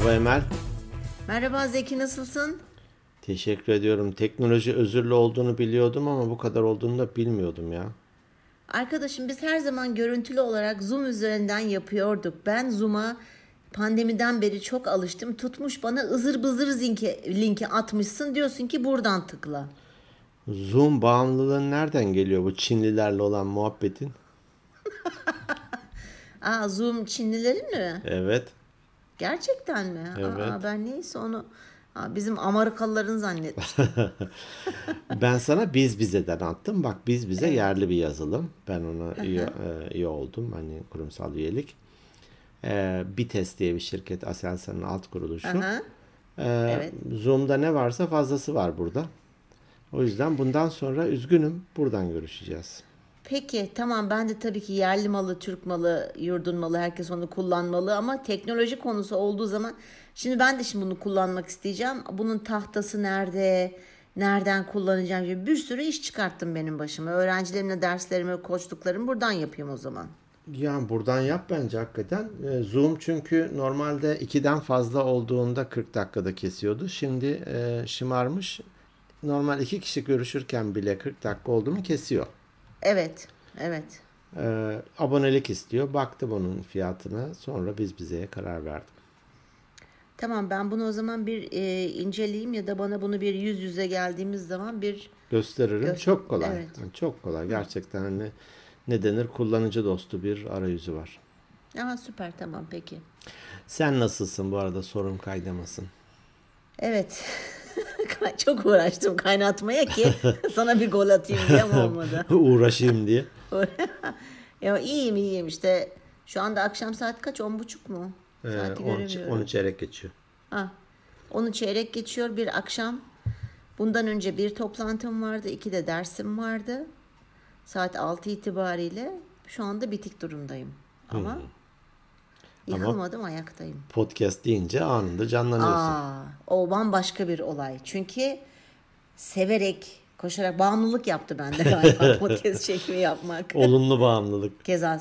Merhaba Emel. Merhaba Zeki nasılsın? Teşekkür ediyorum. Teknoloji özürlü olduğunu biliyordum ama bu kadar olduğunu da bilmiyordum ya. Arkadaşım biz her zaman görüntülü olarak Zoom üzerinden yapıyorduk. Ben Zoom'a pandemiden beri çok alıştım. Tutmuş bana ızır bızır linki, linki atmışsın. Diyorsun ki buradan tıkla. Zoom bağımlılığın nereden geliyor bu Çinlilerle olan muhabbetin? Aa Zoom Çinlilerin mi? Evet. Gerçekten mi? Evet. Aa, ben neyse onu Aa, bizim Amerikalıların zannetmiştim. Ben sana biz bizeden attım. Bak biz bize yerli bir yazılım. Ben ona üye, e, üye oldum. Hani kurumsal üyelik. Ee, Bites diye bir şirket Aselsan'ın alt kuruluşu. Aha. Ee, Evet. Zoom'da ne varsa fazlası var burada. O yüzden bundan sonra üzgünüm. Buradan görüşeceğiz. Peki tamam ben de tabii ki yerli malı, Türk malı, yurdun malı herkes onu kullanmalı ama teknoloji konusu olduğu zaman şimdi ben de şimdi bunu kullanmak isteyeceğim. Bunun tahtası nerede? Nereden kullanacağım gibi bir sürü iş çıkarttım benim başıma. Öğrencilerimle derslerimi, koçluklarımı buradan yapayım o zaman. Yani buradan yap bence hakikaten. Ee, Zoom çünkü normalde 2'den fazla olduğunda 40 dakikada kesiyordu. Şimdi e, şımarmış. Normal iki kişi görüşürken bile 40 dakika oldu mu kesiyor. Evet, evet. Ee, abonelik istiyor. Baktım onun fiyatına. Sonra biz bizeye karar verdim. Tamam ben bunu o zaman bir e, inceleyeyim ya da bana bunu bir yüz yüze geldiğimiz zaman bir Gösteririm. Göster- Çok kolay. Evet. Yani çok kolay. Gerçekten hani ne denir? Kullanıcı dostu bir arayüzü var. Aha süper tamam peki. Sen nasılsın bu arada sorum kaydamasın. Evet. Çok uğraştım kaynatmaya ki sana bir gol atayım diye olmadı. Uğraşayım diye. ya iyiyim iyiyim işte. Şu anda akşam saat kaç? On buçuk mu? Ee, Saati 10, göremiyorum. 10 çeyrek geçiyor. Ha, onu çeyrek geçiyor bir akşam. Bundan önce bir toplantım vardı. iki de dersim vardı. Saat 6 itibariyle şu anda bitik durumdayım. Ama yıkılmadım ayaktayım. Podcast deyince anında canlanıyorsun. Aa, o bambaşka bir olay. Çünkü severek, koşarak bağımlılık yaptı bende galiba podcast çekimi yapmak. Olumlu bağımlılık. Keza.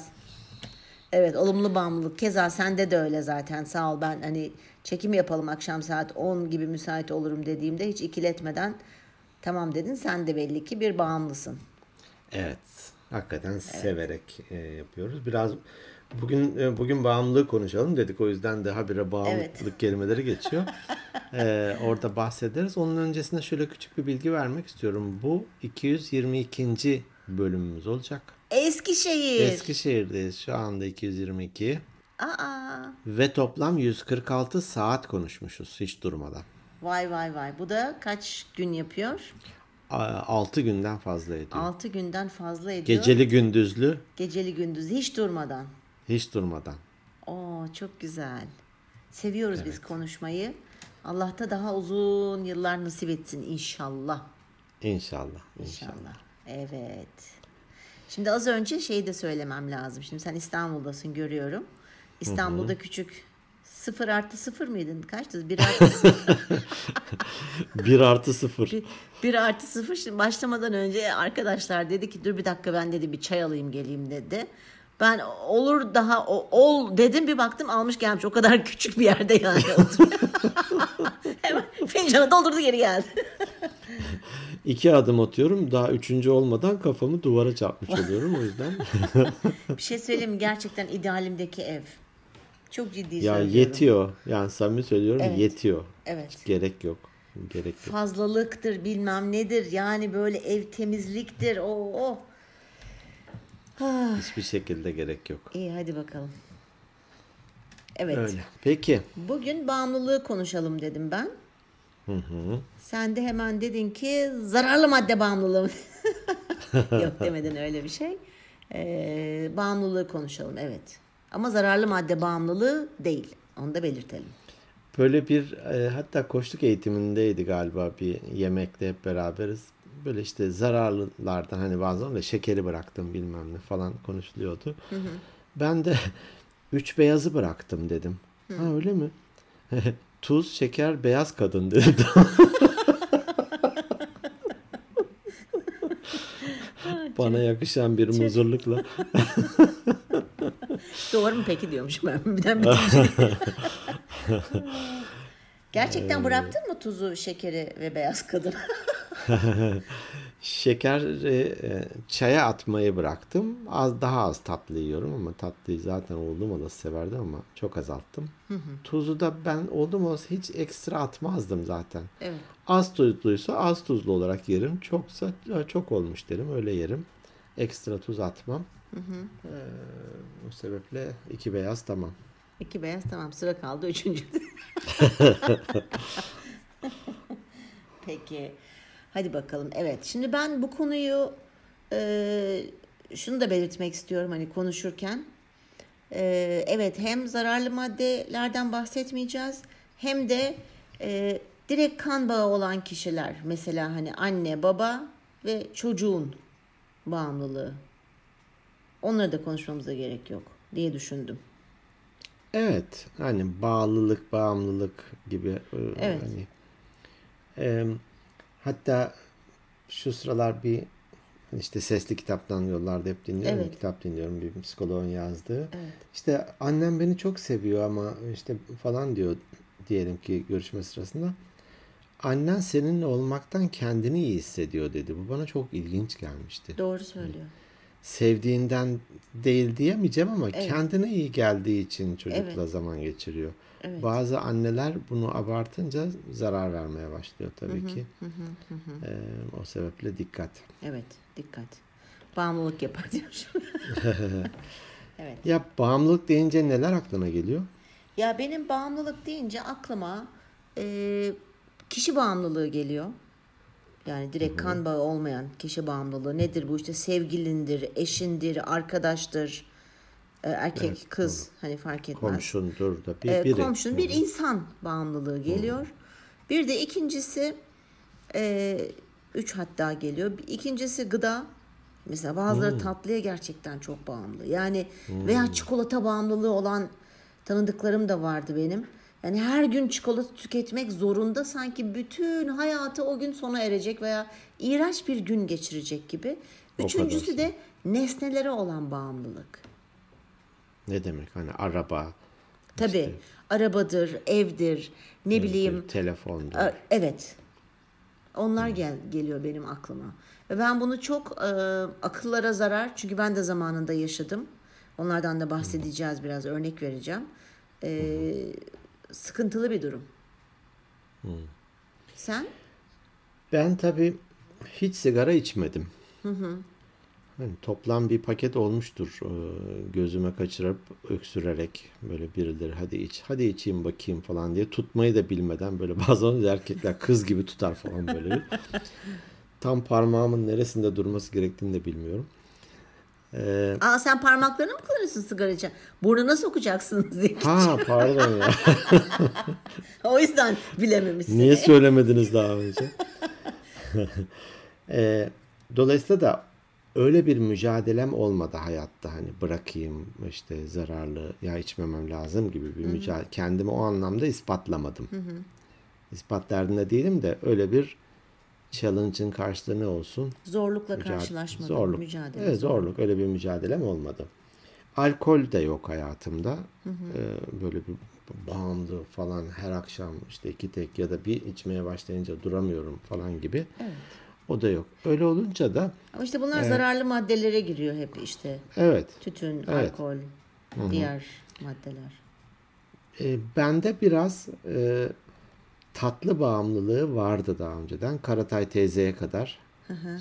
Evet olumlu bağımlılık. Keza sende de öyle zaten sağ ol. Ben hani çekim yapalım akşam saat 10 gibi müsait olurum dediğimde hiç ikiletmeden tamam dedin. Sen de belli ki bir bağımlısın. Evet. Hakikaten severek e, yapıyoruz. Biraz bugün e, bugün bağımlılığı konuşalım dedik. O yüzden de habire bağımlılık Evet. kelimeleri geçiyor. E, orada bahsederiz. Onun öncesinde şöyle küçük bir bilgi vermek istiyorum. Bu 222. bölümümüz olacak. Eskişehir. Eskişehir'deyiz. Şu anda 222. Aa, Ve toplam 146 saat konuşmuşuz hiç durmadan. vay vay vay. Bu da kaç gün yapıyor? 6 günden fazla ediyor. 6 günden fazla ediyor. Geceli gündüzlü Geceli gündüz hiç durmadan. Hiç durmadan. Oo çok güzel. Seviyoruz biz konuşmayı. Allah da daha uzun yıllar nasip etsin inşallah. İnşallah. İnşallah. İnşallah. Evet. Şimdi az önce şeyi de söylemem lazım. Şimdi sen İstanbul'dasın görüyorum. İstanbul'da küçük sıfır artı sıfır mıydın? Kaçtı? Bir artı sıfır. 1 artı 0. bir, bir artı sıfır. Şimdi başlamadan önce arkadaşlar dedi ki dur bir dakika ben dedi bir çay alayım geleyim dedi. Ben olur daha o- ol dedim bir baktım almış gelmiş. O kadar küçük bir yerde yani oturuyor. Hemen fincanı doldurdu geri geldi. İki adım atıyorum. Daha üçüncü olmadan kafamı duvara çarpmış oluyorum. O yüzden Bir şey söyleyeyim mi? Gerçekten idealimdeki ev. Çok ciddi ya söylüyorum. yetiyor. Yani samimi söylüyorum Evet. yetiyor. Evet. Hiç gerek yok. Gerek yok. Fazlalıktır bilmem nedir. Yani böyle ev temizliktir. O o. Hiçbir şekilde gerek yok. İyi hadi bakalım. Evet. Öyle. Peki. Bugün bağımlılığı konuşalım dedim ben. Sen de hemen dedin ki zararlı madde bağımlılığı. Yok demedin öyle bir şey. Ee, bağımlılığı konuşalım evet. Ama zararlı madde bağımlılığı değil. Onu da belirtelim. Böyle bir e, hatta koçluk eğitimindeydi galiba bir yemekte hep beraberiz. Böyle işte zararlılardan hani bazen de şekeri bıraktım bilmem ne falan konuşuluyordu. Ben de üç beyazı bıraktım dedim. Ha öyle mi? Tuz, şeker, beyaz kadın dedim. Bana yakışan bir muzurlukla. Doğru mu peki diyormuş ben. Birden bitince. Gerçekten bıraktın mı tuzu, şekeri ve beyaz kadını? Şekeri e, çaya atmayı bıraktım. Az daha az tatlı yiyorum ama tatlıyı zaten oldum olası severdim ama çok azalttım. Tuzu da ben oldum olası hiç ekstra atmazdım zaten. evet. Az tuzluysa az tuzlu olarak yerim. Çoksa "Ya çok olmuş derim öyle yerim. Ekstra tuz atmam. Ee, o sebeple iki beyaz tamam. İki beyaz tamam sıra kaldı üçüncü. Peki. Hadi bakalım. Evet. Şimdi ben bu konuyu e, şunu da belirtmek istiyorum hani konuşurken. E, evet hem zararlı maddelerden bahsetmeyeceğiz hem de e, direkt kan bağı olan kişiler mesela hani anne baba ve çocuğun bağımlılığı. Onları da konuşmamıza gerek yok diye düşündüm. Evet, hani bağlılık, bağımlılık gibi e, Evet. hani e, hatta şu sıralar bir işte sesli kitaptan yollarda hep dinliyorum. Evet. Kitap dinliyorum bir psikoloğun yazdığı. Evet. İşte annem beni çok seviyor ama işte falan diyor diyelim ki görüşme sırasında. Annen seninle olmaktan kendini iyi hissediyor dedi. Bu bana çok ilginç gelmişti. Doğru söylüyor. Sevdiğinden değil diyemeyeceğim ama kendine iyi geldiği için çocukla Evet. zaman geçiriyor. Evet. Bazı anneler bunu abartınca zarar vermeye başlıyor tabii ki. Ee, o sebeple dikkat. Evet, dikkat. Bağımlılık yapar diyor. evet. Ya bağımlılık deyince neler aklına geliyor? Ya benim bağımlılık deyince aklıma e, kişi bağımlılığı geliyor. Yani direkt kan bağı olmayan kişi bağımlılığı nedir bu işte sevgilindir, eşindir, arkadaştır, e, erkek, kız hani fark etmez. Komşundur da bir E, biri. komşun bir insan bağımlılığı geliyor. Bir de ikincisi e, üç hatta geliyor. İkincisi gıda. Mesela bazıları tatlıya gerçekten çok bağımlı. Yani veya çikolata bağımlılığı olan tanıdıklarım da vardı benim. Yani her gün çikolata tüketmek zorunda sanki bütün hayatı o gün sona erecek veya iğrenç bir gün geçirecek gibi. Üçüncüsü de nesnelere olan bağımlılık. Ne demek hani araba, Tabii arabadır, evdir, ne bileyim telefondur. evet. Onlar gel geliyor benim aklıma. Ve ben bunu çok e, akıllara zarar çünkü ben de zamanında yaşadım. Onlardan da bahsedeceğiz biraz örnek vereceğim. E, sıkıntılı bir durum. Sen? Ben tabii hiç sigara içmedim. Hani toplam bir paket olmuştur e, gözüme kaçırıp öksürerek böyle birileri hadi iç hadi içeyim bakayım falan diye tutmayı da bilmeden böyle bazen erkekler kız gibi tutar falan böyle. Tam parmağımın neresinde durması gerektiğini de bilmiyorum. Ee, Aa sen parmaklarını mı kullanıyorsun sigara için? Burnuna sokacaksınız diye. ha pardon ya. o yüzden bilememişsin. Niye söylemediniz daha önce? Ee, dolayısıyla da öyle bir mücadelem olmadı hayatta hani bırakayım işte zararlı ya içmemem lazım gibi bir mücadele kendimi o anlamda ispatlamadım. İspat derdinde değilim de öyle bir challenge'ın karşılığı ne olsun? Zorlukla karşılaşmadın. Zorluk. Mücadele. Evet, zorluk. Öyle bir mücadelem olmadı. Alkol de yok hayatımda. Ee, böyle bir bağımlı falan her akşam işte iki tek ya da bir içmeye başlayınca duramıyorum falan gibi. O da yok. Öyle olunca da Ama işte bunlar zararlı maddelere giriyor hep işte. evet Tütün, Evet. alkol, diğer maddeler. e, bende biraz e, tatlı bağımlılığı vardı daha önceden. Karatay teyzeye kadar.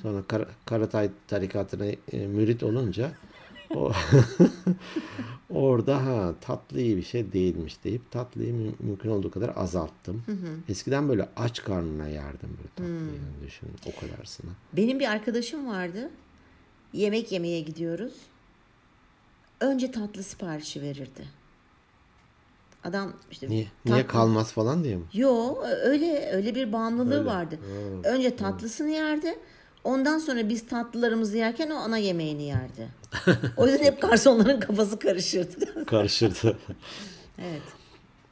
Sonra Kar- Karatay tarikatına e, mürit olunca o orada ha tatlı iyi bir şey değilmiş deyip tatlıyı mü- mümkün olduğu kadar azalttım. Eskiden böyle aç karnına yerdim böyle tatlıyı yani düşün o kadarsına. Benim bir arkadaşım vardı. Yemek yemeye gidiyoruz. Önce tatlı siparişi verirdi. Adam işte Niye niye tatlı- kalmaz falan diye mi? Yo öyle öyle bir bağımlılığı Öyle. vardı. Önce tatlısını yerdi. Ondan sonra biz tatlılarımızı yerken o ana yemeğini yerdi. O yüzden hep garsonların kafası karışırdı. Karışırdı. evet.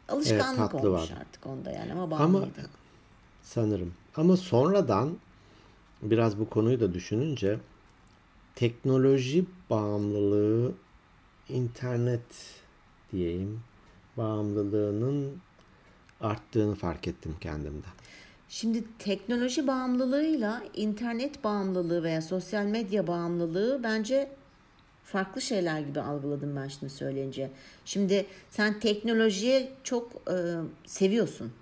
Alışkanlık tatlı olmuş vardı. artık onda yani ama Ama bağımlıydı. sanırım. Ama sonradan biraz bu konuyu da düşününce teknoloji bağımlılığı internet diyeyim bağımlılığının arttığını fark ettim kendimde. Şimdi teknoloji bağımlılığıyla internet bağımlılığı veya sosyal medya bağımlılığı bence farklı şeyler gibi algıladım ben şimdi söyleyince. Şimdi sen teknolojiye çok e, seviyorsun.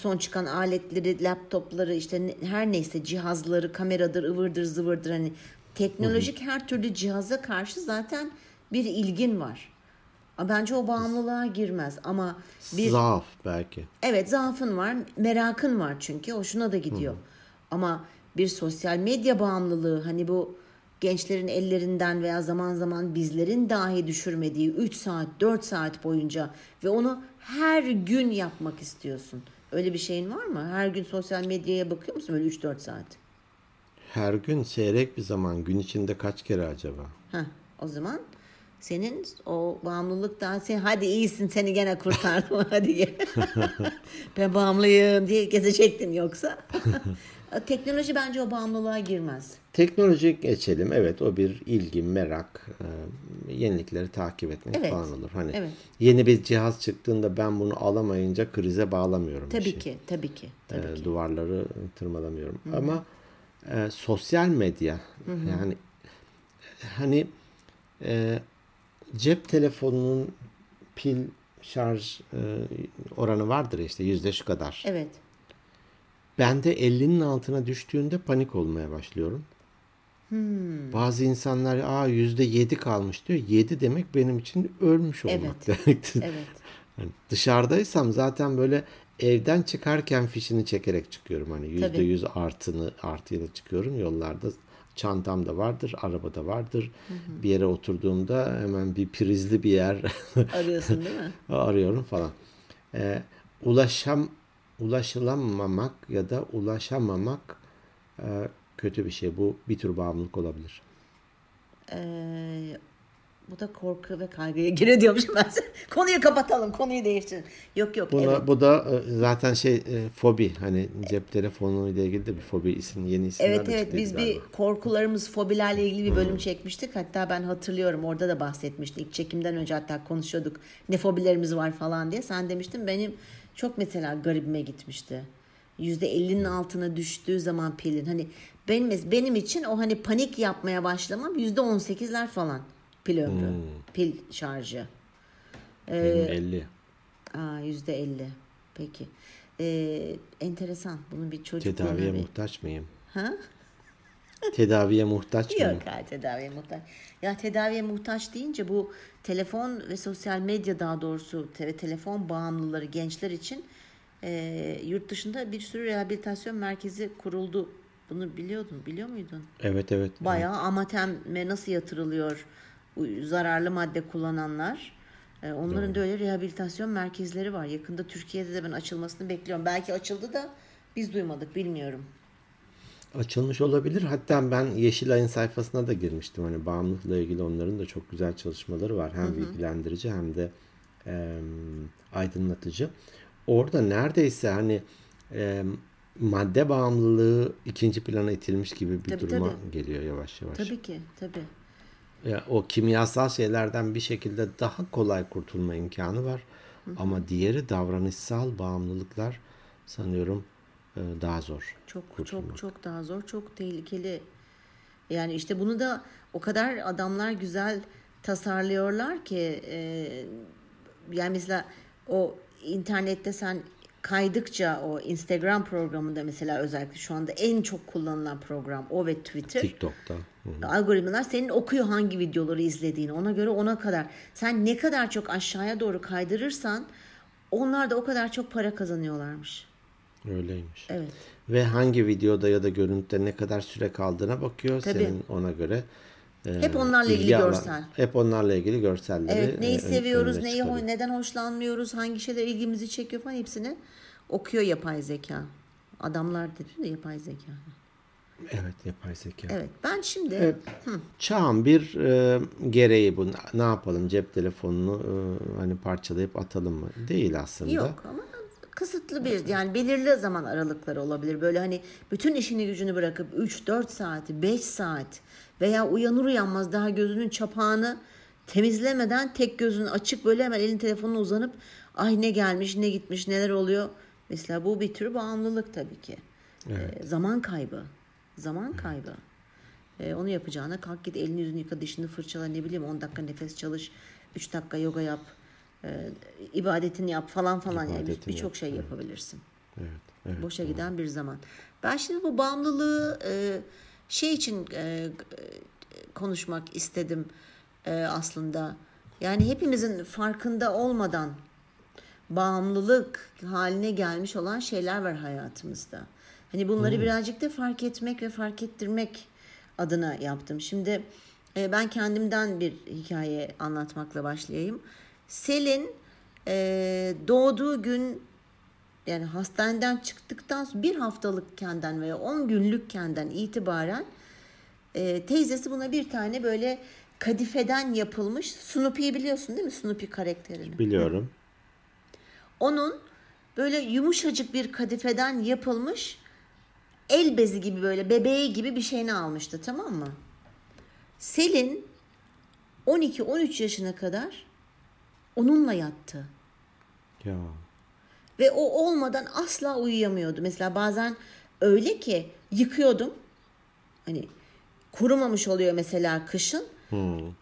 Son çıkan aletleri, laptopları işte her neyse cihazları, kameradır, ıvırdır, zıvırdır hani teknolojik her türlü cihaza karşı zaten bir ilgin var. A, Bence o bağımlılığa girmez ama bir Zaaf belki. Evet zaafın var, merakın var çünkü hoşuna da gidiyor. Ama bir sosyal medya bağımlılığı hani bu gençlerin ellerinden veya zaman zaman bizlerin dahi düşürmediği 3 saat 4 saat boyunca ve onu her gün yapmak istiyorsun. Öyle bir şeyin var mı? Her gün sosyal medyaya bakıyor musun böyle 3-4 saat? Her gün seyrek bir zaman gün içinde kaç kere acaba? Heh, o zaman senin o bağımlılık daha sen hadi iyisin seni gene kurtardım hadi gel. ben bağımlıyım diye gezecektin yoksa. Teknoloji bence o bağımlılığa girmez. Teknolojik geçelim. Evet o bir ilgi, merak, e, yenilikleri takip etmek Evet. falan olur. Hani Evet. yeni bir cihaz çıktığında ben bunu alamayınca krize bağlamıyorum. Tabii şey. ki, tabii ki, tabii E, ki. duvarları tırmalamıyorum. Ama e, sosyal medya yani hani e, cep telefonunun pil şarj e, oranı vardır işte yüzde şu kadar. Evet. Ben de 50'nin altına düştüğünde panik olmaya başlıyorum. Hmm. Bazı insanlar aa yüzde yedi kalmış diyor. 7 demek benim için ölmüş olmak demektir. Evet. Hani dışarıdaysam zaten böyle evden çıkarken fişini çekerek çıkıyorum. Hani yüzde yüz artıını artıyla çıkıyorum. Yollarda çantamda vardır, arabada vardır. Bir yere oturduğumda hemen bir prizli bir yer Arıyorsun değil mi? arıyorum falan. Ee, ulaşam ulaşılamamak ya da ulaşamamak e, kötü bir şey. Bu bir tür bağımlılık olabilir. Ee, bu da korku ve kaygıya giriyor diyormuşum ben. konuyu kapatalım, konuyu değiştirelim. Yok yok, Buna, evet. Bu da e, zaten şey e, fobi. Hani cep telefonu ile ilgili de bir fobi isim yeni isimler Evet evet biz bir galiba. korkularımız, fobilerle ilgili bir bölüm çekmiştik. Hatta ben hatırlıyorum orada da bahsetmiştik. İlk çekimden önce hatta konuşuyorduk. Ne fobilerimiz var falan diye. Sen demiştin benim çok mesela garibime gitmişti. %50'nin altına düştüğü zaman pilin. Hani benim, benim için o hani panik yapmaya başlamam %18'ler falan pil ömrü. Hmm. Pil şarjı. Benim 50. Aa %50. Peki. Ee, enteresan. Bunun bir çocukluğuna Tedaviye bir... muhtaç mıyım? Ha? Tedaviye muhtaç mıyım? Yok hayır tedaviye muhtaç. Ya tedaviye muhtaç deyince bu telefon ve sosyal medya daha doğrusu te- ve telefon bağımlıları gençler için e, yurt dışında bir sürü rehabilitasyon merkezi kuruldu. Bunu biliyordun, biliyor muydun? Evet evet. Bayağı amateme nasıl yatırılıyor zararlı madde kullananlar. E, onların da öyle rehabilitasyon merkezleri var. Yakında Türkiye'de de ben açılmasını bekliyorum. Belki açıldı da biz duymadık bilmiyorum. Açılmış olabilir. Hatta ben Yeşilay'ın sayfasına da girmiştim. Hani bağımlılıkla ilgili onların da çok güzel çalışmaları var. Hem bilgilendirici hem de e, aydınlatıcı. Orada neredeyse hani e, madde bağımlılığı ikinci plana itilmiş gibi bir Tabii, duruma tabii. geliyor yavaş yavaş. Tabii ki, tabii. Ya, o kimyasal şeylerden bir şekilde daha kolay kurtulma imkanı var. Ama diğeri davranışsal bağımlılıklar sanıyorum e, daha zor. Çok kurtulmak. çok çok daha zor, çok tehlikeli. Yani işte bunu da o kadar adamlar güzel tasarlıyorlar ki e, yani mesela o internette sen kaydıkça o Instagram programında mesela özellikle şu anda en çok kullanılan program o ve Twitter. TikTok'ta. Hı. Algoritmalar senin okuyor hangi videoları izlediğini. Ona göre ona kadar. Sen ne kadar çok aşağıya doğru kaydırırsan onlar da o kadar çok para kazanıyorlarmış. Öyleymiş. Evet. Ve hangi videoda ya da görüntüde ne kadar süre kaldığına bakıyor. Tabii. Senin ona göre Hep onlarla ilgili ilgi alan- görsel. hep onlarla ilgili görselleri Evet neyi e, ön- seviyoruz, neyi çıkarıyor. neden hoşlanmıyoruz, hangi şeyler ilgimizi çekiyor falan hepsini okuyor yapay zeka. Adamlar dedim de yapay zeka. Evet yapay zeka. Evet ben şimdi Evet. Çağın bir e, gereği bu. Ne yapalım cep telefonunu e, hani parçalayıp atalım mı? Değil aslında. yok ama kısıtlı bir yani belirli zaman aralıkları olabilir. Böyle hani bütün işini gücünü bırakıp 3-4 saat, 5 saat veya uyanır uyanmaz daha gözünün çapağını temizlemeden tek gözün açık böyle hemen elin telefonuna uzanıp Ay ne gelmiş ne gitmiş neler oluyor. Mesela bu bir tür bağımlılık tabii ki. Ee, zaman kaybı. Zaman kaybı. Ee, onu yapacağına kalk git elini yüzünü yıka dişini fırçala ne bileyim 10 dakika nefes çalış 3 dakika yoga yap e, ibadetini yap falan falan yani İbadetini birçok yap, şey yapabilirsin. Evet. evet. Boşa giden bir zaman. Ben şimdi bu bağımlılığı e, şey için e, konuşmak istedim e, aslında. Yani hepimizin farkında olmadan bağımlılık haline gelmiş olan şeyler var hayatımızda. Hani bunları birazcık da fark etmek ve fark ettirmek adına yaptım. Şimdi e, ben kendimden bir hikaye anlatmakla başlayayım. Selin e, doğduğu gün yani hastaneden çıktıktan sonra bir haftalıkkenden veya 10 günlükkenden itibaren e, teyzesi buna bir tane böyle kadifeden yapılmış Snoopy'yi biliyorsun değil mi? Snoopy karakterini. Biliyorum. Onun böyle yumuşacık bir kadifeden yapılmış el bezi gibi böyle bebeği gibi bir şeyini almıştı tamam mı? Selin 12-13 yaşına kadar onunla yattı. Ya. Ve o olmadan asla uyuyamıyordu. Mesela bazen öyle ki yıkıyordum. Hani kurumamış oluyor mesela kışın.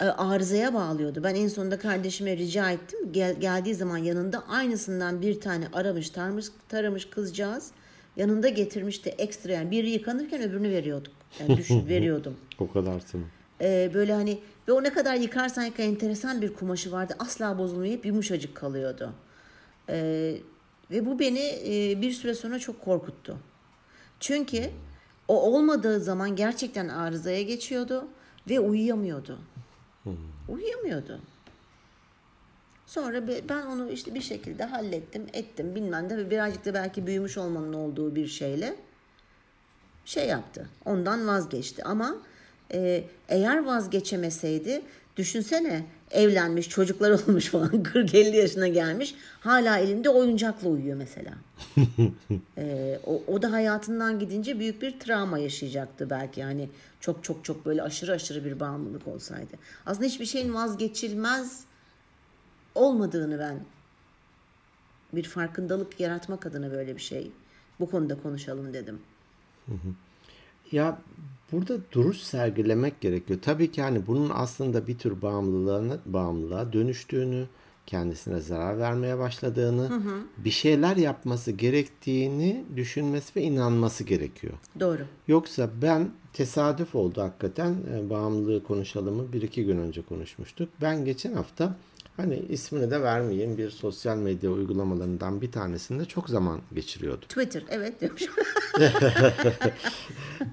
E, Arızaya bağlıyordu. Ben en sonunda kardeşime rica ettim. Gel, geldiği zaman yanında aynısından bir tane aramış, tarmış, taramış kızcağız. Yanında getirmişti ekstra yani biri yıkanırken öbürünü veriyorduk. Yani düşün veriyordum. O kadarsın. Ee, böyle hani ve o ne kadar yıkarsan yıka enteresan bir kumaşı vardı. Asla bozulmayıp yumuşacık kalıyordu. Ee, ve bu beni e, bir süre sonra çok korkuttu. Çünkü o olmadığı zaman gerçekten arızaya geçiyordu ve uyuyamıyordu. Uyuyamıyordu. Sonra be- ben onu işte bir şekilde hallettim, ettim bilmem de ve birazcık da belki büyümüş olmanın olduğu bir şeyle şey yaptı. Ondan vazgeçti ama e, eğer vazgeçemeseydi düşünsene evlenmiş çocuklar olmuş falan 40-50 yaşına gelmiş hala elinde oyuncakla uyuyor mesela. E, o, o da hayatından gidince büyük bir travma yaşayacaktı belki hani çok çok çok böyle aşırı aşırı bir bağımlılık olsaydı. Aslında hiçbir şeyin vazgeçilmez olmadığını ben bir farkındalık yaratmak adına böyle bir şey bu konuda konuşalım dedim. Ya burada duruş sergilemek gerekiyor. Tabii ki hani bunun aslında bir tür bağımlılığına, bağımlılığa dönüştüğünü, kendisine zarar vermeye başladığını, bir şeyler yapması gerektiğini düşünmesi ve inanması gerekiyor. Doğru. Yoksa ben tesadüf oldu hakikaten. E, bağımlılığı konuşalımı bir iki gün önce konuşmuştuk. Ben geçen hafta hani ismini de vermeyeyim bir sosyal medya uygulamalarından bir tanesinde çok zaman geçiriyordum. Twitter evet diyormuş.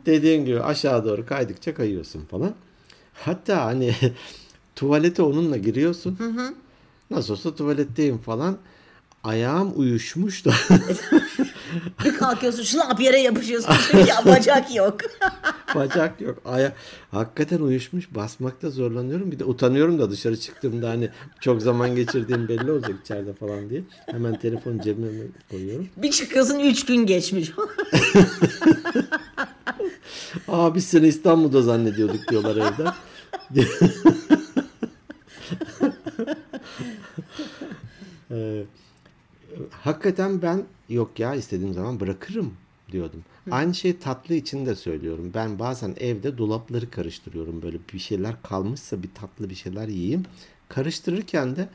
Dediğim gibi aşağı doğru kaydıkça kayıyorsun falan. Hatta hani tuvalete onunla giriyorsun. Nasıl olsa tuvaletteyim falan. Ayağım uyuşmuş da kalkıyorsun şılap yere yapışıyorsun çünkü bacak yok. bacak yok. Aya hakikaten uyuşmuş. Basmakta zorlanıyorum. Bir de utanıyorum da dışarı çıktığımda hani çok zaman geçirdiğim belli olacak içeride falan diye. Hemen telefonu cebime koyuyorum. bir çıkıyorsun 3 gün geçmiş. Aa biz seni İstanbul'da zannediyorduk diyorlar evden. Ee, hakikaten ben yok ya istediğim zaman bırakırım diyordum. Aynı şey tatlı için de söylüyorum. Ben bazen evde dolapları karıştırıyorum. Böyle bir şeyler kalmışsa bir tatlı bir şeyler yiyeyim. Karıştırırken de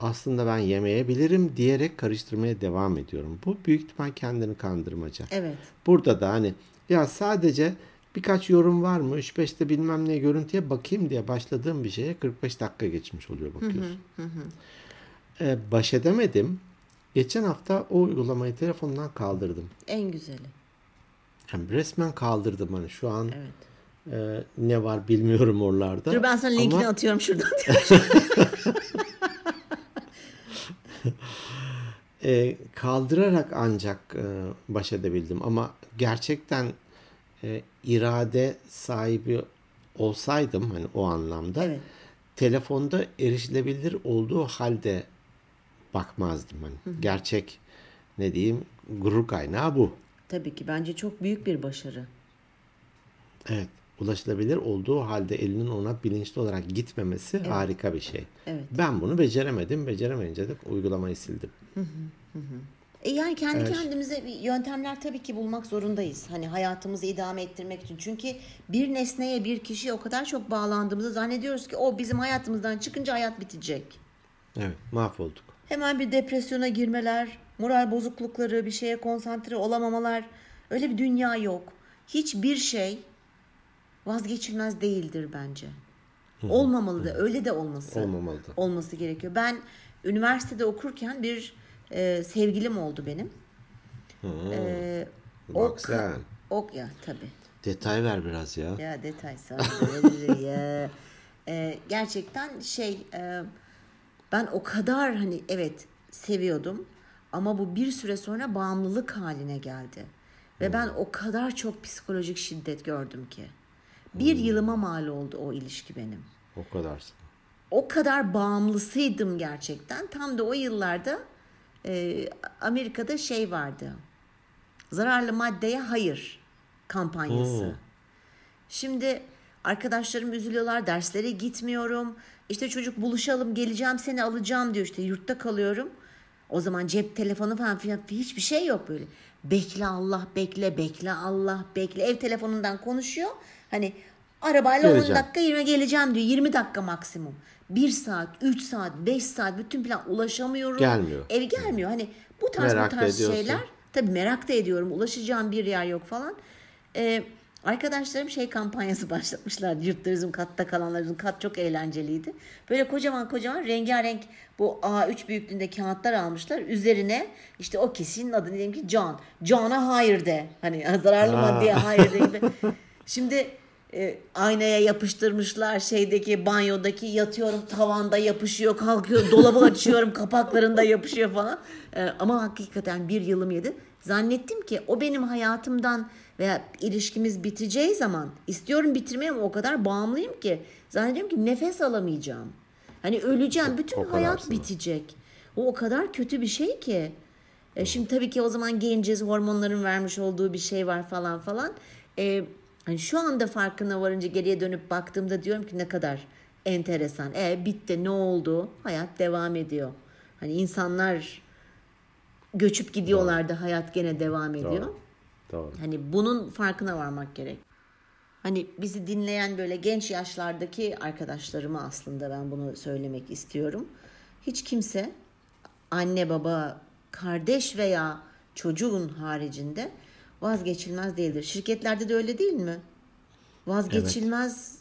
aslında ben yemeyebilirim diyerek karıştırmaya devam ediyorum. Bu büyük ihtimal kendini kandırmaca. evet. Burada da hani ya sadece birkaç yorum var mı? 3-5'te bilmem ne görüntüye bakayım diye başladığım bir şeye 45 dakika geçmiş oluyor bakıyorsun. Ee, baş edemedim. Geçen hafta o uygulamayı telefondan kaldırdım. En güzeli. Yani resmen kaldırdım hani şu an Evet. e, ne var bilmiyorum oralarda. Dur ben sana Ama- linkini atıyorum şuradan. E, kaldırarak ancak e, baş edebildim ama gerçekten e, irade sahibi olsaydım hani o anlamda Evet. telefonda erişilebilir olduğu halde bakmazdım hani gerçek ne diyeyim gurur kaynağı bu. Tabii ki bence çok büyük bir başarı. Evet. ulaşılabilir olduğu halde elinin ona bilinçli olarak gitmemesi harika bir şey. Evet. Ben bunu beceremedim. Beceremeyince de uygulamayı sildim. E yani kendi Evet. kendimize yöntemler tabii ki bulmak zorundayız. Hani hayatımızı idame ettirmek için. Çünkü bir nesneye, bir kişiye o kadar çok bağlandığımızı zannediyoruz ki o bizim hayatımızdan çıkınca hayat bitecek. Evet, mahvolduk. Hemen bir depresyona girmeler, moral bozuklukları, bir şeye konsantre olamamalar. Öyle bir dünya yok. Hiçbir şey vazgeçilmez değildir bence. Olmamalı da öyle de olması. Olmamalı da. Olması gerekiyor. Ben üniversitede okurken bir e, sevgilim oldu benim. E, Bak sen. Ok ya tabii. Detay ver biraz ya. Ya detay sadece ya. Ee, gerçekten şey e, ben o kadar hani evet seviyordum ama bu bir süre sonra bağımlılık haline geldi. Ve ben o kadar çok psikolojik şiddet gördüm ki. Bir yılıma mal oldu o ilişki benim. O kadarsın. O kadar bağımlısıydım gerçekten. Tam da o yıllarda e, Amerika'da şey vardı. Zararlı maddeye hayır kampanyası. Oo. Şimdi arkadaşlarım üzülüyorlar, derslere gitmiyorum. İşte çocuk buluşalım, geleceğim seni alacağım diyor işte yurtta kalıyorum. O zaman cep telefonu falan filan hiçbir şey yok böyle. Bekle Allah bekle, bekle Allah bekle. Ev telefonundan konuşuyor. Hani arabayla 10 Geleceğim. dakika 20 geleceğim diyor. 20 dakika maksimum. 1 saat, 3 saat, 5 saat bütün plan ulaşamıyorum. Gelmiyor. Ev gelmiyor. Hani bu tarz Merak bu tarz ediyorsun. şeyler tabii merak da ediyorum. Ulaşacağım bir yer yok falan. Ee, arkadaşlarım şey kampanyası başlatmışlar. Yurtta bizim katta kalanlar bizim kat çok eğlenceliydi. Böyle kocaman kocaman rengarenk bu A3 büyüklüğünde kağıtlar almışlar. Üzerine işte o kişinin adı diyelim ki Can. Can'a hayır de. Hani zararlı Aa. maddeye hayır de. Şimdi e, aynaya yapıştırmışlar şeydeki banyodaki yatıyorum tavanda yapışıyor kalkıyor dolabı açıyorum kapaklarında yapışıyor falan E, ama hakikaten bir yılım yedi zannettim ki o benim hayatımdan veya ilişkimiz biteceği zaman istiyorum bitirmeyi ama o kadar bağımlıyım ki zannediyorum ki nefes alamayacağım hani öleceğim bütün o hayat sana. bitecek o o kadar kötü bir şey ki e, şimdi tabii ki o zaman genciz, hormonların vermiş olduğu bir şey var falan falan. E, hani şu anda farkına varınca geriye dönüp baktığımda diyorum ki ne kadar enteresan. E bitti ne oldu? Hayat devam ediyor. Hani insanlar göçüp gidiyorlardı hayat gene devam ediyor. Doğru. Doğru. Hani bunun farkına varmak gerek. Hani bizi dinleyen böyle genç yaşlardaki arkadaşlarıma aslında ben bunu söylemek istiyorum. Hiç kimse anne baba, kardeş veya çocuğun haricinde vazgeçilmez değildir. Şirketlerde de öyle değil mi? Vazgeçilmez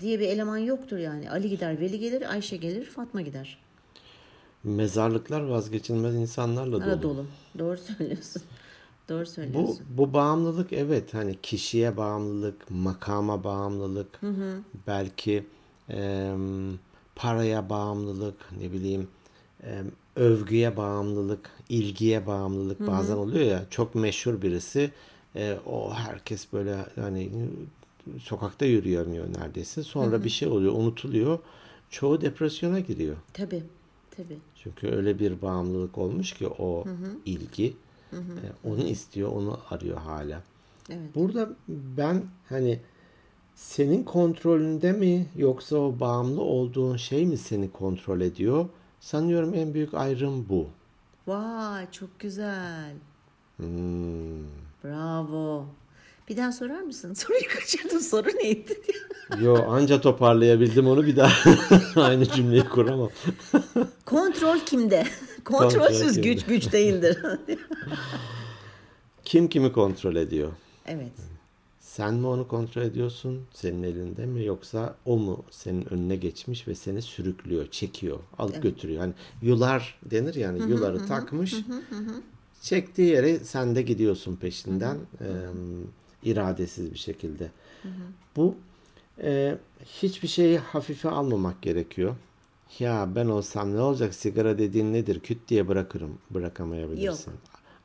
diye bir eleman yoktur yani. Ali gider, Veli gelir, Ayşe gelir, Fatma gider. Mezarlıklar vazgeçilmez insanlarla dolu. Dolu. Doğru söylüyorsun. Doğru Bu, söylüyorsun. bu bağımlılık evet hani kişiye bağımlılık, makama bağımlılık, belki em, paraya bağımlılık, ne bileyim em, övgüye bağımlılık, ilgiye bağımlılık bazen oluyor ya çok meşhur birisi e, o herkes böyle hani sokakta yürüyemiyor neredeyse. Sonra bir şey oluyor, unutuluyor. Çoğu depresyona giriyor. Tabii. Tabii. Çünkü öyle bir bağımlılık olmuş ki o ilgi. E, onu istiyor, onu arıyor hala. Evet. Burada ben hani senin kontrolünde mi yoksa o bağımlı olduğun şey mi seni kontrol ediyor? Sanıyorum en büyük ayrım bu. Vay çok güzel. Hmm. Bravo. Bir daha sorar mısın? Soruyu kaçırdım. Soru neydi? Yo anca toparlayabildim onu bir daha aynı cümleyi kuramam. Kontrol kimde? Kontrolsüz güç güç değildir. Kim kimi kontrol ediyor? evet. Sen mi onu kontrol ediyorsun? Senin elinde mi yoksa o mu senin önüne geçmiş ve seni sürüklüyor, çekiyor, alıp götürüyor. Hani yular denir yani yuları takmış. Çektiği yere sen de gidiyorsun peşinden e, iradesiz bir şekilde. Bu e, hiçbir şeyi hafife almamak gerekiyor. Ya ben olsam ne olacak sigara dediğin nedir? Küt diye bırakırım. Bırakamayabilirsin.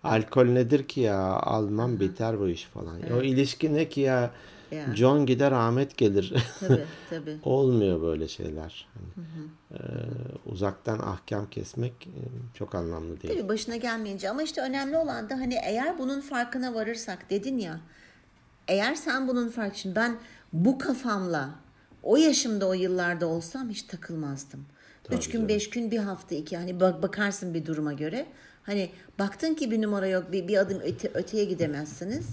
Alkol nedir ki ya? Almam biter bu iş falan. O ilişki ne ki ya? Ya. John gider Ahmet gelir. Tabii tabii. Olmuyor böyle şeyler. Hani, e, uzaktan ahkam kesmek çok anlamlı değil. Tabii başına gelmeyince ama işte önemli olan da hani eğer bunun farkına varırsak dedin ya eğer sen bunun fark şimdi ben bu kafamla o yaşımda o yıllarda olsam hiç takılmazdım. Tabii Üç gün, canım. beş gün, bir hafta, iki. Hani bak bakarsın bir duruma göre. Hani baktın ki bir numara yok, bir, bir adım öte, öteye gidemezsiniz.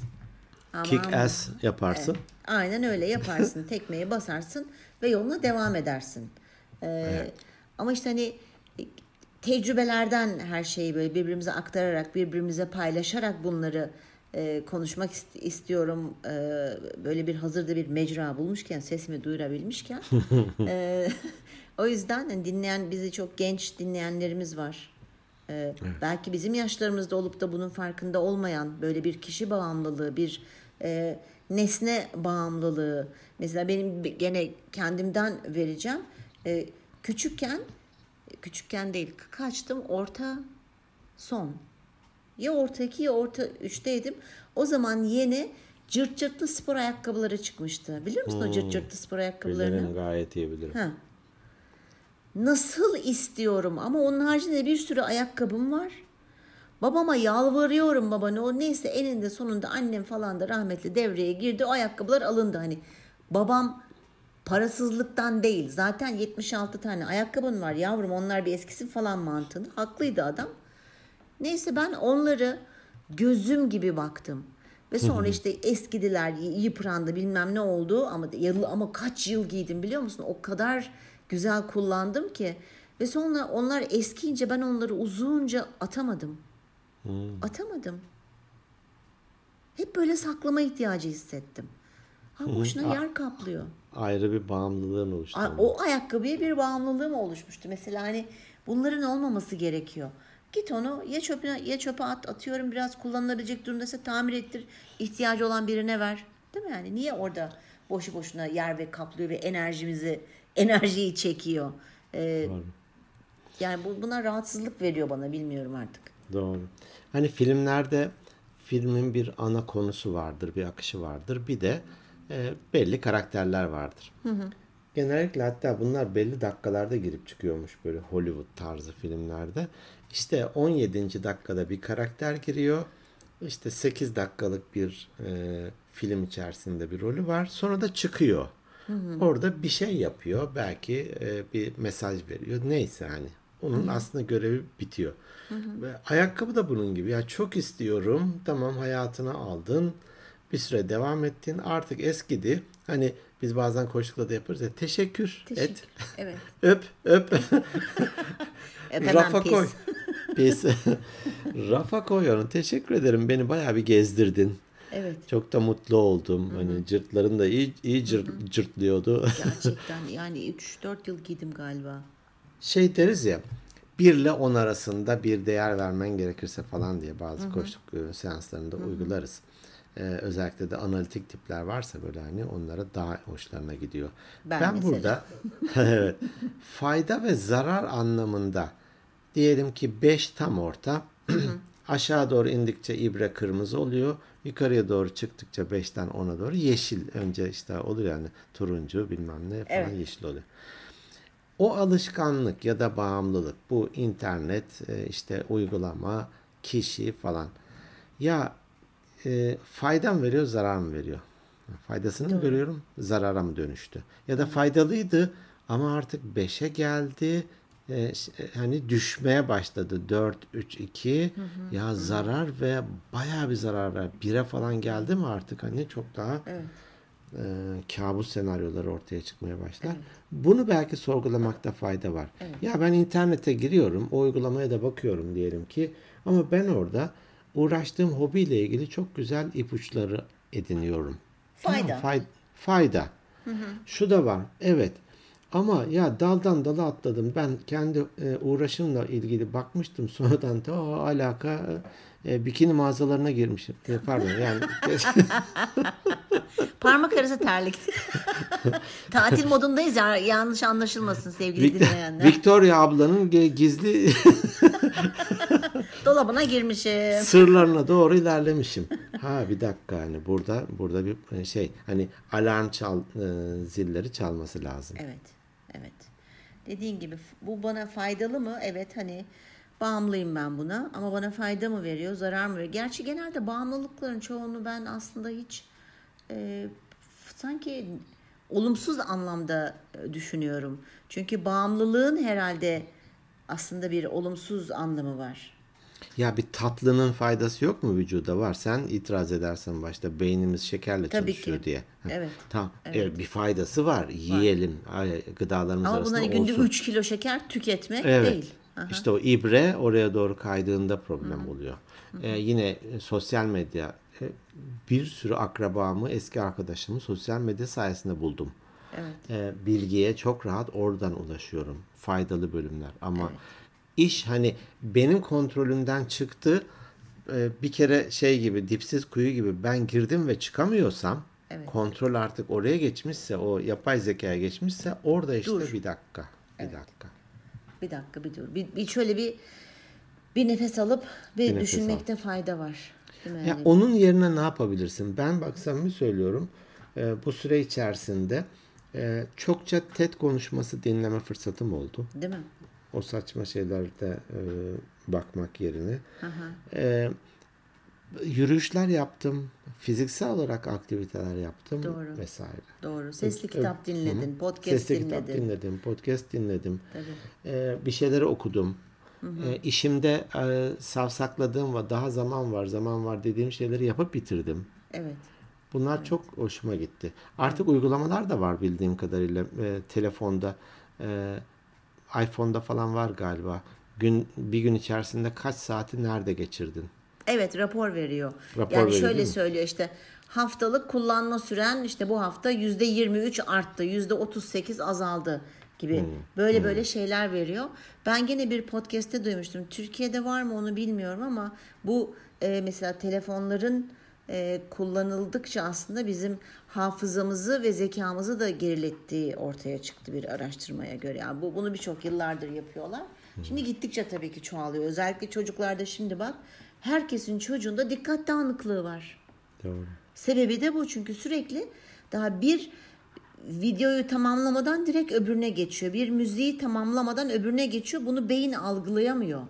Ama Kick ass yaparsın. Aynen öyle yaparsın. Tekmeyi basarsın ve yoluna devam edersin. Ee, Evet. Ama işte hani tecrübelerden her şeyi böyle birbirimize aktararak, birbirimize paylaşarak bunları e, konuşmak ist- istiyorum. E, böyle bir hazırda bir mecra bulmuşken, sesimi duyurabilmişken. E, o yüzden hani dinleyen bizi çok genç dinleyenlerimiz var. E, Belki bizim yaşlarımızda olup da bunun farkında olmayan böyle bir kişi bağımlılığı, bir e, nesne bağımlılığı. Mesela benim gene kendimden vereceğim. E, küçükken, küçükken değil kaçtım orta son. Ya orta iki ya orta üçteydim. O zaman yeni cırt cırtlı spor ayakkabıları çıkmıştı. Biliyor musun o cırt cırtlı spor ayakkabılarını? Bilirim gayet iyi bilirim. Ha. Nasıl istiyorum ama onun haricinde bir sürü ayakkabım var. Babama yalvarıyorum baba ne o neyse eninde sonunda annem falan da rahmetli devreye girdi. O ayakkabılar alındı hani. Babam parasızlıktan değil. Zaten 76 tane ayakkabın var yavrum onlar bir eskisi falan mantığını. Haklıydı adam. Neyse ben onları gözüm gibi baktım. Ve sonra işte eskidiler, yıprandı bilmem ne oldu ama yıl ama kaç yıl giydim biliyor musun? O kadar güzel kullandım ki ve sonra onlar eskiyince ben onları uzunca atamadım. Atamadım. Hep böyle saklama ihtiyacı hissettim. Ha boşuna yer kaplıyor. Ayrı bir bağımlılığın oluştu. O ayakkabıya bir bağımlılığım oluşmuştu. Mesela hani bunların olmaması gerekiyor. Git onu ya çöpüne ya çöpe at atıyorum biraz kullanılabilecek durumdaysa tamir ettir. ihtiyacı olan birine ver. Değil mi yani? Niye orada boşu boşuna yer ve kaplıyor ve enerjimizi enerjiyi çekiyor. Ee, yani bu buna rahatsızlık veriyor bana bilmiyorum artık. Doğru. Hani filmlerde filmin bir ana konusu vardır, bir akışı vardır. Bir de e, belli karakterler vardır. Genellikle hatta bunlar belli dakikalarda girip çıkıyormuş böyle Hollywood tarzı filmlerde. İşte 17. dakikada bir karakter giriyor. İşte 8 dakikalık bir e, film içerisinde bir rolü var. Sonra da çıkıyor. Orada bir şey yapıyor. Belki e, bir mesaj veriyor. Neyse hani. Onun aslında görevi bitiyor. Ve ayakkabı da bunun gibi. Ya çok istiyorum. Tamam hayatına aldın. Bir süre devam ettin. Artık eskidi. Hani biz bazen koştukla da yaparız ya. Teşekkür, et. Teşekkür. Evet. Öp, öp. Rafa pis. koy. Pis. Rafa koy onu. Teşekkür ederim. Beni bayağı bir gezdirdin. Evet. Çok da mutlu oldum. Hani cırtların da iyi iyi cırt, cırtlıyordu. Gerçekten yani 3-4 yıl giydim galiba. şey deriz ya 1 ile 10 arasında bir değer vermen gerekirse falan diye bazı koçluk e, seanslarında uygularız. Ee, özellikle de analitik tipler varsa böyle hani onlara daha hoşlarına gidiyor. Ben Ben, mesela. burada evet fayda ve zarar anlamında diyelim ki 5 tam orta aşağı doğru indikçe ibre kırmızı oluyor. Yukarıya doğru çıktıkça 5'ten 10'a doğru yeşil önce işte oluyor yani turuncu bilmem ne falan Evet. yeşil oluyor. O alışkanlık ya da bağımlılık bu internet e, işte uygulama kişi falan ya e, fayda mı veriyor zarar mı veriyor? Faydasını mı görüyorum zarara mı dönüştü? Ya da faydalıydı ama artık 5'e geldi e, e, hani düşmeye başladı 4 3 2 ya zarar ve bayağı bir zarar ver. 1'e falan geldi mi artık hani çok daha e, kabus senaryoları ortaya çıkmaya başlar. Bunu belki sorgulamakta fayda var. Ya ben internete giriyorum, o uygulamaya da bakıyorum diyelim ki ama ben orada uğraştığım hobiyle ilgili çok güzel ipuçları ediniyorum. Fayda. Tamam, fay- fayda. Şu da var. Evet. Ama ya daldan dala atladım. Ben kendi e, uğraşımla ilgili bakmıştım. Sonradan da o alaka e, bikini mağazalarına girmişim. E, pardon yani Parmak arası terlik. Tatil modundayız ya yanlış anlaşılmasın sevgili Vic- dinleyenler. Victoria ablanın gizli Dolabına girmişim. sırlarına doğru ilerlemişim. Ha bir dakika hani burada burada bir şey hani alarm çal e, zilleri çalması lazım. Evet, evet. Dediğin gibi bu bana faydalı mı? Evet hani bağımlıyım ben buna ama bana fayda mı veriyor, zarar mı veriyor? Gerçi genelde bağımlılıkların çoğunu ben aslında hiç e, sanki olumsuz anlamda e, düşünüyorum. Çünkü bağımlılığın herhalde aslında bir olumsuz anlamı var. Ya bir tatlının faydası yok mu vücuda? Var. Sen itiraz edersen başta beynimiz şekerle Tabii çalışıyor ki. diye. Evet. Tamam. Evet, bir faydası var. Yiyelim. Ay, Gıdalarımız Ama arasında bunları günde olsun. 3 kilo şeker tüketmek Evet. değil. Aha. İşte o ibre oraya doğru kaydığında problem oluyor. Ee, yine e, sosyal medya e, bir sürü akrabamı, eski arkadaşımı sosyal medya sayesinde buldum. Evet. Ee, bilgiye çok rahat oradan ulaşıyorum. Faydalı bölümler. Ama iş hani benim kontrolümden çıktı. Ee, bir kere şey gibi dipsiz kuyu gibi ben girdim ve çıkamıyorsam Evet. kontrol artık oraya geçmişse o yapay zekaya geçmişse orada işte Dur. bir dakika. Bir dakika. Bir dakika bir dur. Bir, bir şöyle bir bir nefes alıp bir, nefes düşünmekte fayda var. Ya Yani onun yerine ne yapabilirsin? Ben bak samimi söylüyorum. e, bu süre içerisinde e, çokça TED konuşması dinleme fırsatım oldu. Değil mi? O saçma şeylerde e, bakmak yerine. Aha. E, yürüyüşler yaptım. Fiziksel olarak aktiviteler yaptım Doğru. vesaire. Doğru. Sesli kitap Hı hı. dinledin, podcast Sesli dinledin. kitap dinledim, podcast dinledim. Tabii. E, bir şeyleri okudum. E, işimde e, savsakladığım ve daha zaman var, zaman var dediğim şeyleri yapıp bitirdim. Evet. Bunlar çok hoşuma gitti. Artık uygulamalar da var bildiğim kadarıyla e, telefonda, e, iPhone'da falan var galiba. Gün bir gün içerisinde kaç saati nerede geçirdin? Evet rapor veriyor. Rapor yani veriyor, şöyle söylüyor işte haftalık kullanma süren işte bu hafta yüzde 23 arttı, yüzde 38 azaldı gibi Hmm, böyle böyle şeyler veriyor. Ben gene bir podcast'te duymuştum. Türkiye'de var mı onu bilmiyorum ama bu e, mesela telefonların e, kullanıldıkça aslında bizim hafızamızı ve zekamızı da gerilettiği ortaya çıktı bir araştırmaya göre. Yani bu bunu birçok yıllardır yapıyorlar. Şimdi gittikçe tabii ki çoğalıyor. Özellikle çocuklarda şimdi bak herkesin çocuğunda dikkat dağınıklığı var. Doğru. Sebebi de bu çünkü sürekli daha bir videoyu tamamlamadan direkt öbürüne geçiyor. Bir müziği tamamlamadan öbürüne geçiyor. Bunu beyin algılayamıyor.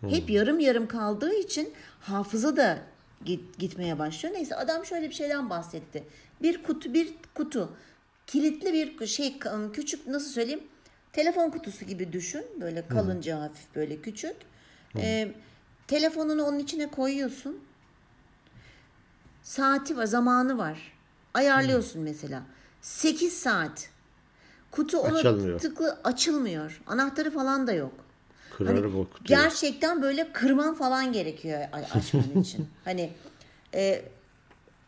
Hep yarım yarım kaldığı için hafıza da git, gitmeye başlıyor. Neyse adam şöyle bir şeyden bahsetti. Bir kutu bir kutu kilitli bir şey küçük nasıl söyleyeyim telefon kutusu gibi düşün. Böyle kalınca hafif böyle küçük. Ee, telefonunu onun içine koyuyorsun. Saati var, zamanı var. Ayarlıyorsun mesela. 8 saat. Kutu ona Açılmıyor. tıklı açılmıyor. Anahtarı falan da yok. Kırarım o kutuyu. Gerçekten böyle kırman falan gerekiyor açman için. hani e,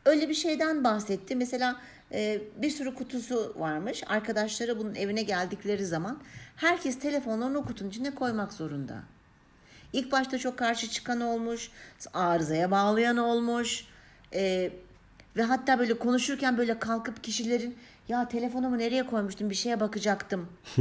öyle bir şeyden bahsetti. Mesela e, bir sürü kutusu varmış. Arkadaşları bunun evine geldikleri zaman herkes telefonlarını o kutunun içine koymak zorunda. İlk başta çok karşı çıkan olmuş, arızaya bağlayan olmuş e, ve hatta böyle konuşurken böyle kalkıp kişilerin ya telefonumu nereye koymuştum bir şeye bakacaktım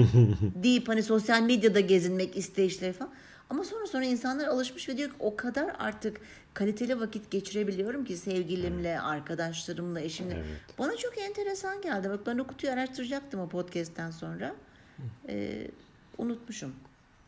deyip hani sosyal medyada gezinmek isteyişleri falan. Ama sonra sonra insanlar alışmış ve diyor ki o kadar artık kaliteli vakit geçirebiliyorum ki sevgilimle, arkadaşlarımla, eşimle. Bana çok enteresan geldi. Bak ben o kutuyu araştıracaktım o podcast'ten sonra. Ee, unutmuşum.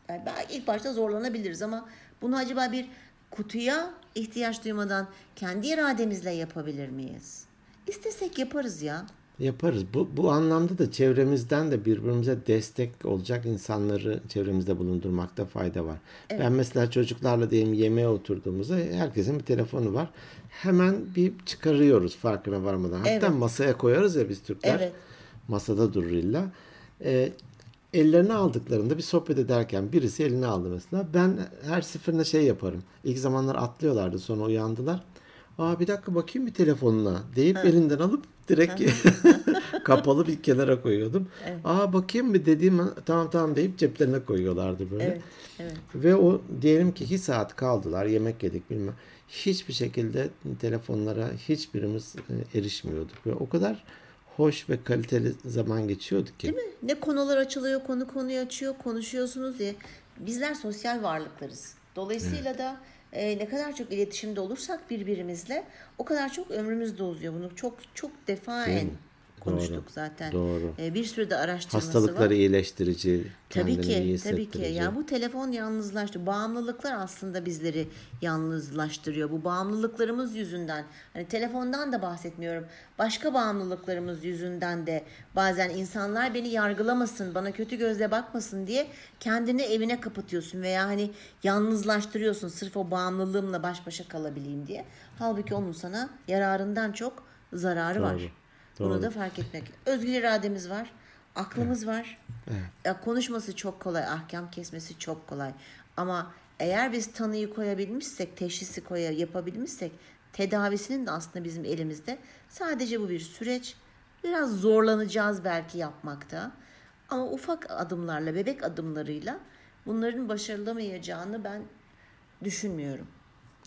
Yani belki ilk başta zorlanabiliriz ama bunu acaba bir kutuya ihtiyaç duymadan kendi irademizle yapabilir miyiz? İstesek yaparız ya. Yaparız. Bu, bu anlamda da çevremizden de birbirimize destek olacak insanları çevremizde bulundurmakta fayda var. Ben mesela çocuklarla diyelim yemeğe oturduğumuzda herkesin bir telefonu var. Hemen bir çıkarıyoruz farkına varmadan. Hatta Evet. masaya koyarız ya biz Türkler. Evet. Masada durur illa. Ee, ellerine aldıklarında bir sohbet ederken birisi eline aldı mesela. Ben her seferinde şey yaparım. İlk zamanlar atlıyorlardı sonra uyandılar. Aa bir dakika bakayım bir telefonuna deyip elinden alıp direkt kapalı bir kenara koyuyordum. Aa bakayım bir dediğim tamam tamam deyip ceplerine koyuyorlardı böyle. Evet. Evet. Ve o diyelim ki iki saat kaldılar yemek yedik bilmem. Hiçbir şekilde telefonlara hiçbirimiz e, erişmiyorduk. Ve o kadar hoş ve kaliteli zaman geçiyorduk ki. Değil mi? Ne konular açılıyor, konu konuyu açıyor, konuşuyorsunuz diye. Bizler sosyal varlıklarız. Dolayısıyla da e, ne kadar çok iletişimde olursak birbirimizle o kadar çok ömrümüz de uzuyor. Bunu çok çok defaen konuştuk Doğru, zaten. doğru. E, bir sürü de araştırması Hastalıkları var. iyileştirici, Tabii kendini iyi ki, tabii ki. hissettirici. Ya bu telefon yalnızlaştı. Bağımlılıklar aslında bizleri yalnızlaştırıyor. Bu bağımlılıklarımız yüzünden. Hani telefondan da bahsetmiyorum. Başka bağımlılıklarımız yüzünden de bazen insanlar beni yargılamasın, bana kötü gözle bakmasın diye kendini evine kapatıyorsun veya hani yalnızlaştırıyorsun sırf o bağımlılığımla baş başa kalabileyim diye. Halbuki onun sana yararından çok zararı var. Bunu doğru. da fark etmek. Özgür irademiz var. Aklımız var. Ya konuşması çok kolay, ahkam kesmesi çok kolay. Ama eğer biz tanıyı koyabilmişsek, teşhisi koya yapabilmişsek, tedavisinin de aslında bizim elimizde. Sadece bu bir süreç. Biraz zorlanacağız belki yapmakta. Ama ufak adımlarla, bebek adımlarıyla bunların başarılamayacağını ben düşünmüyorum.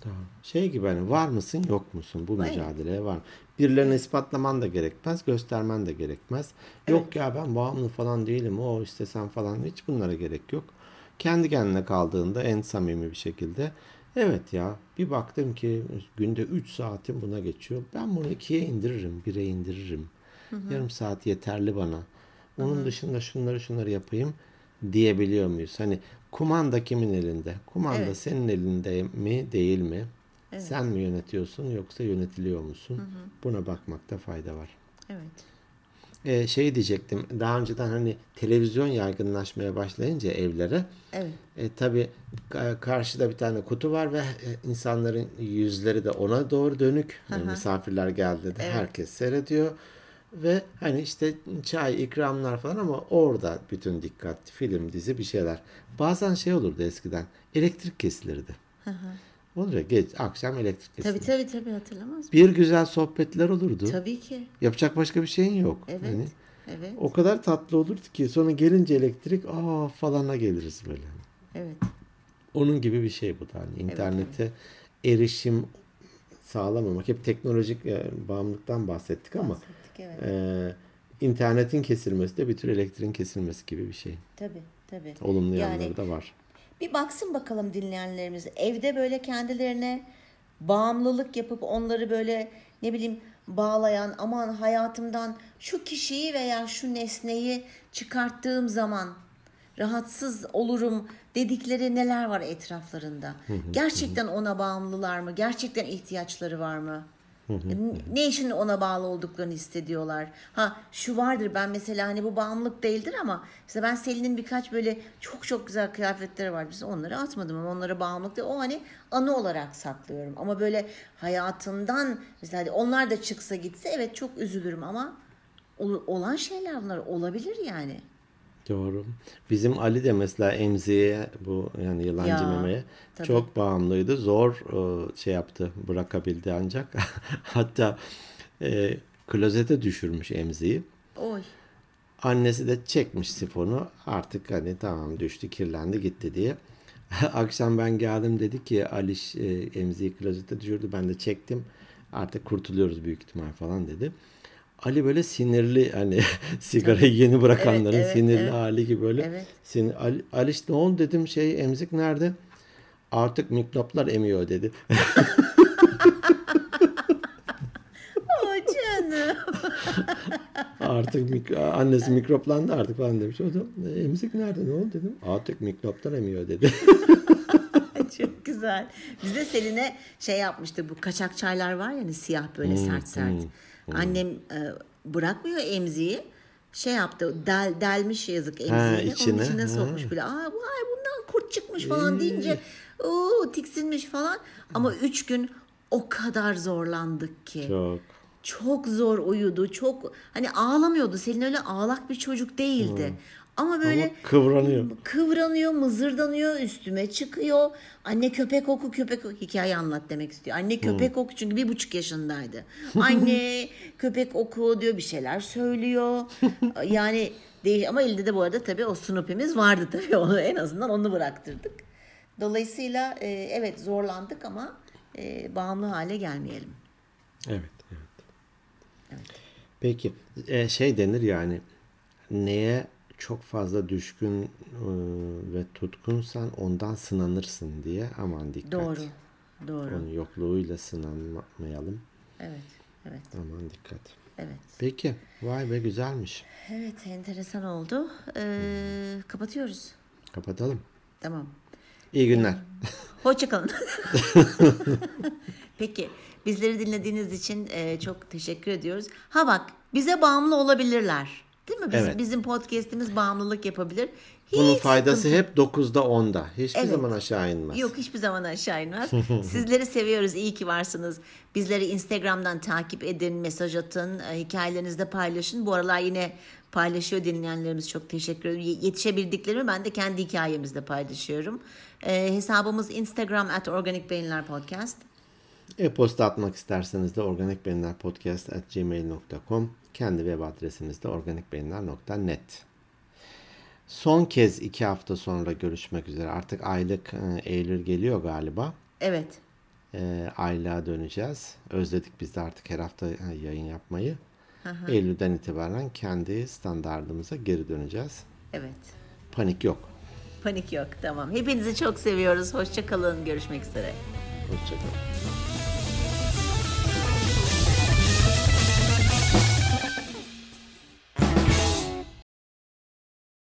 Tamam. Şey gibi hani var mısın yok musun bu mücadeleye var. Birilerine ispatlaman da gerekmez, göstermen de gerekmez. Yok ya ben bağımlı falan değilim, o istesen falan hiç bunlara gerek yok. Kendi kendine kaldığında en samimi bir şekilde evet ya bir baktım ki günde 3 saatim buna geçiyor. Ben bunu ikiye indiririm, bire indiririm. Yarım saat yeterli bana. Onun dışında şunları şunları yapayım diyebiliyor muyuz? Hani kumanda kimin elinde? Kumanda Evet. senin elinde mi değil mi? Sen mi yönetiyorsun yoksa yönetiliyor musun? Buna bakmakta fayda var. Evet. Ee, şey diyecektim. Daha önceden hani televizyon yaygınlaşmaya başlayınca evlere Evet. e, tabii ka- karşıda bir tane kutu var ve e, insanların yüzleri de ona doğru dönük. Yani misafirler geldi de herkes seyrediyor. Ve hani işte çay, ikramlar falan ama orada bütün dikkat, film, dizi bir şeyler. Bazen şey olurdu eskiden, elektrik kesilirdi. Olur ya geç, akşam elektrik kesilirdi. Tabii tabii tabii hatırlamaz mısın? Bir güzel sohbetler olurdu. Tabii ki. Yapacak başka bir şeyin yok. Evet. Hani Evet. o kadar tatlı olurdu ki sonra gelince elektrik aa falana geliriz böyle. Evet. Onun gibi bir şey bu da. Hani internete erişim sağlamamak. Hep teknolojik e, bağımlılıktan bahsettik ama Bahsettik, evet. e, internetin kesilmesi de bir tür elektriğin kesilmesi gibi bir şey. Tabii tabii. Olumlu Yani- yanları da var. Bir baksın bakalım dinleyenlerimiz. Evde böyle kendilerine bağımlılık yapıp onları böyle ne bileyim bağlayan aman hayatımdan şu kişiyi veya şu nesneyi çıkarttığım zaman rahatsız olurum dedikleri neler var etraflarında? Gerçekten ona bağımlılar mı? Gerçekten ihtiyaçları var mı? Ne için ona bağlı olduklarını hissediyorlar. Ha şu vardır ben mesela hani bu bağımlılık değildir ama mesela ben Selin'in birkaç böyle çok çok güzel kıyafetleri var. Biz onları atmadım ama onlara bağımlılık değil. O hani anı olarak saklıyorum. Ama böyle hayatından mesela onlar da çıksa gitse evet çok üzülürüm ama ol- olan şeyler bunlar olabilir yani. Doğru. Bizim Ali de mesela emziğe bu yani yılancı Ya, memeye tabii. çok bağımlıydı. Zor e, şey yaptı bırakabildi ancak. Hatta e, klozete düşürmüş emziği. Oy. Annesi de çekmiş sifonu artık hani tamam düştü kirlendi gitti diye. Akşam ben geldim dedi ki Aliş e, emziği klozete düşürdü ben de çektim artık kurtuluyoruz büyük ihtimal falan dedi. Ali böyle sinirli hani sigarayı yeni bırakanların Evet, evet, sinirli evet. hali gibi böyle. Evet. Sinir, Ali, Aliş ne oldu dedim şey emzik nerede? Artık mikroplar emiyor dedi. O canım. artık mik- annesi mikroplandı artık falan demiş. O da "E, emzik nerede ne oldu dedim. Artık mikroplar emiyor dedi. Çok güzel. Biz de Selin'e şey yapmıştık bu kaçak çaylar var ya hani siyah böyle sert sert. Annem e, bırakmıyor emziği. Şey yaptı del, delmiş yazık emziğini. içine, Onun içine ha. sokmuş bile. Aa bu ay bundan kurt çıkmış falan deyince o tiksinmiş falan. Ama üç gün o kadar zorlandık ki. Çok. Çok zor uyudu. Çok hani ağlamıyordu. Selin öyle ağlak bir çocuk değildi. Ama böyle Ama kıvranıyor. kıvranıyor, mızırdanıyor, üstüme çıkıyor. Anne köpek oku köpek oku. Hikaye anlat demek istiyor. Anne köpek oku çünkü bir buçuk yaşındaydı. Anne köpek oku diyor bir şeyler söylüyor. yani değil ama elde de bu arada tabii o Snoopy'miz vardı tabii. Onu, en azından onu bıraktırdık. Dolayısıyla e, evet zorlandık ama e, bağımlı hale gelmeyelim. Evet, evet. Peki e, şey denir yani neye çok fazla düşkün e, ve tutkunsan ondan sınanırsın diye aman dikkat. Doğru. Doğru. Onun yokluğuyla sınanmayalım. Evet. Evet. Aman dikkat. Evet. Peki. Vay be güzelmiş. Evet enteresan oldu. Ee, kapatıyoruz. Kapatalım. Tamam. İyi günler. Hoşçakalın. Peki. Bizleri dinlediğiniz için e, çok teşekkür ediyoruz. Ha bak bize bağımlı olabilirler. Değil mi? Bizim, Evet. bizim podcast'imiz bağımlılık yapabilir. Hiç Bunun faydası sıkıntı- hep 9'da 10'da. Hiçbir Evet. zaman aşağı inmez. Yok hiçbir zaman aşağı inmez. Sizleri seviyoruz. İyi ki varsınız. Bizleri Instagram'dan takip edin, mesaj atın, e, hikayelerinizde paylaşın. Bu aralar yine paylaşıyor dinleyenlerimiz. Çok teşekkür ederim. Ye- Yetişebildiklerimi ben de kendi hikayemizde paylaşıyorum. E, hesabımız Instagram at Organik Beyinler Podcast. E-posta atmak isterseniz de organikbeyinlerpodcast.gmail.com Kendi web adresimiz de organikbeyinler.net Son kez iki hafta sonra görüşmek üzere. Artık aylık e, Eylül geliyor galiba. Evet. E, aylığa döneceğiz. Özledik biz de artık her hafta e, yayın yapmayı. Eylül'den itibaren kendi standartımıza geri döneceğiz. Evet. Panik yok. Panik yok. Tamam. Hepinizi çok seviyoruz. Hoşça kalın. Görüşmek üzere. Hoşçakalın.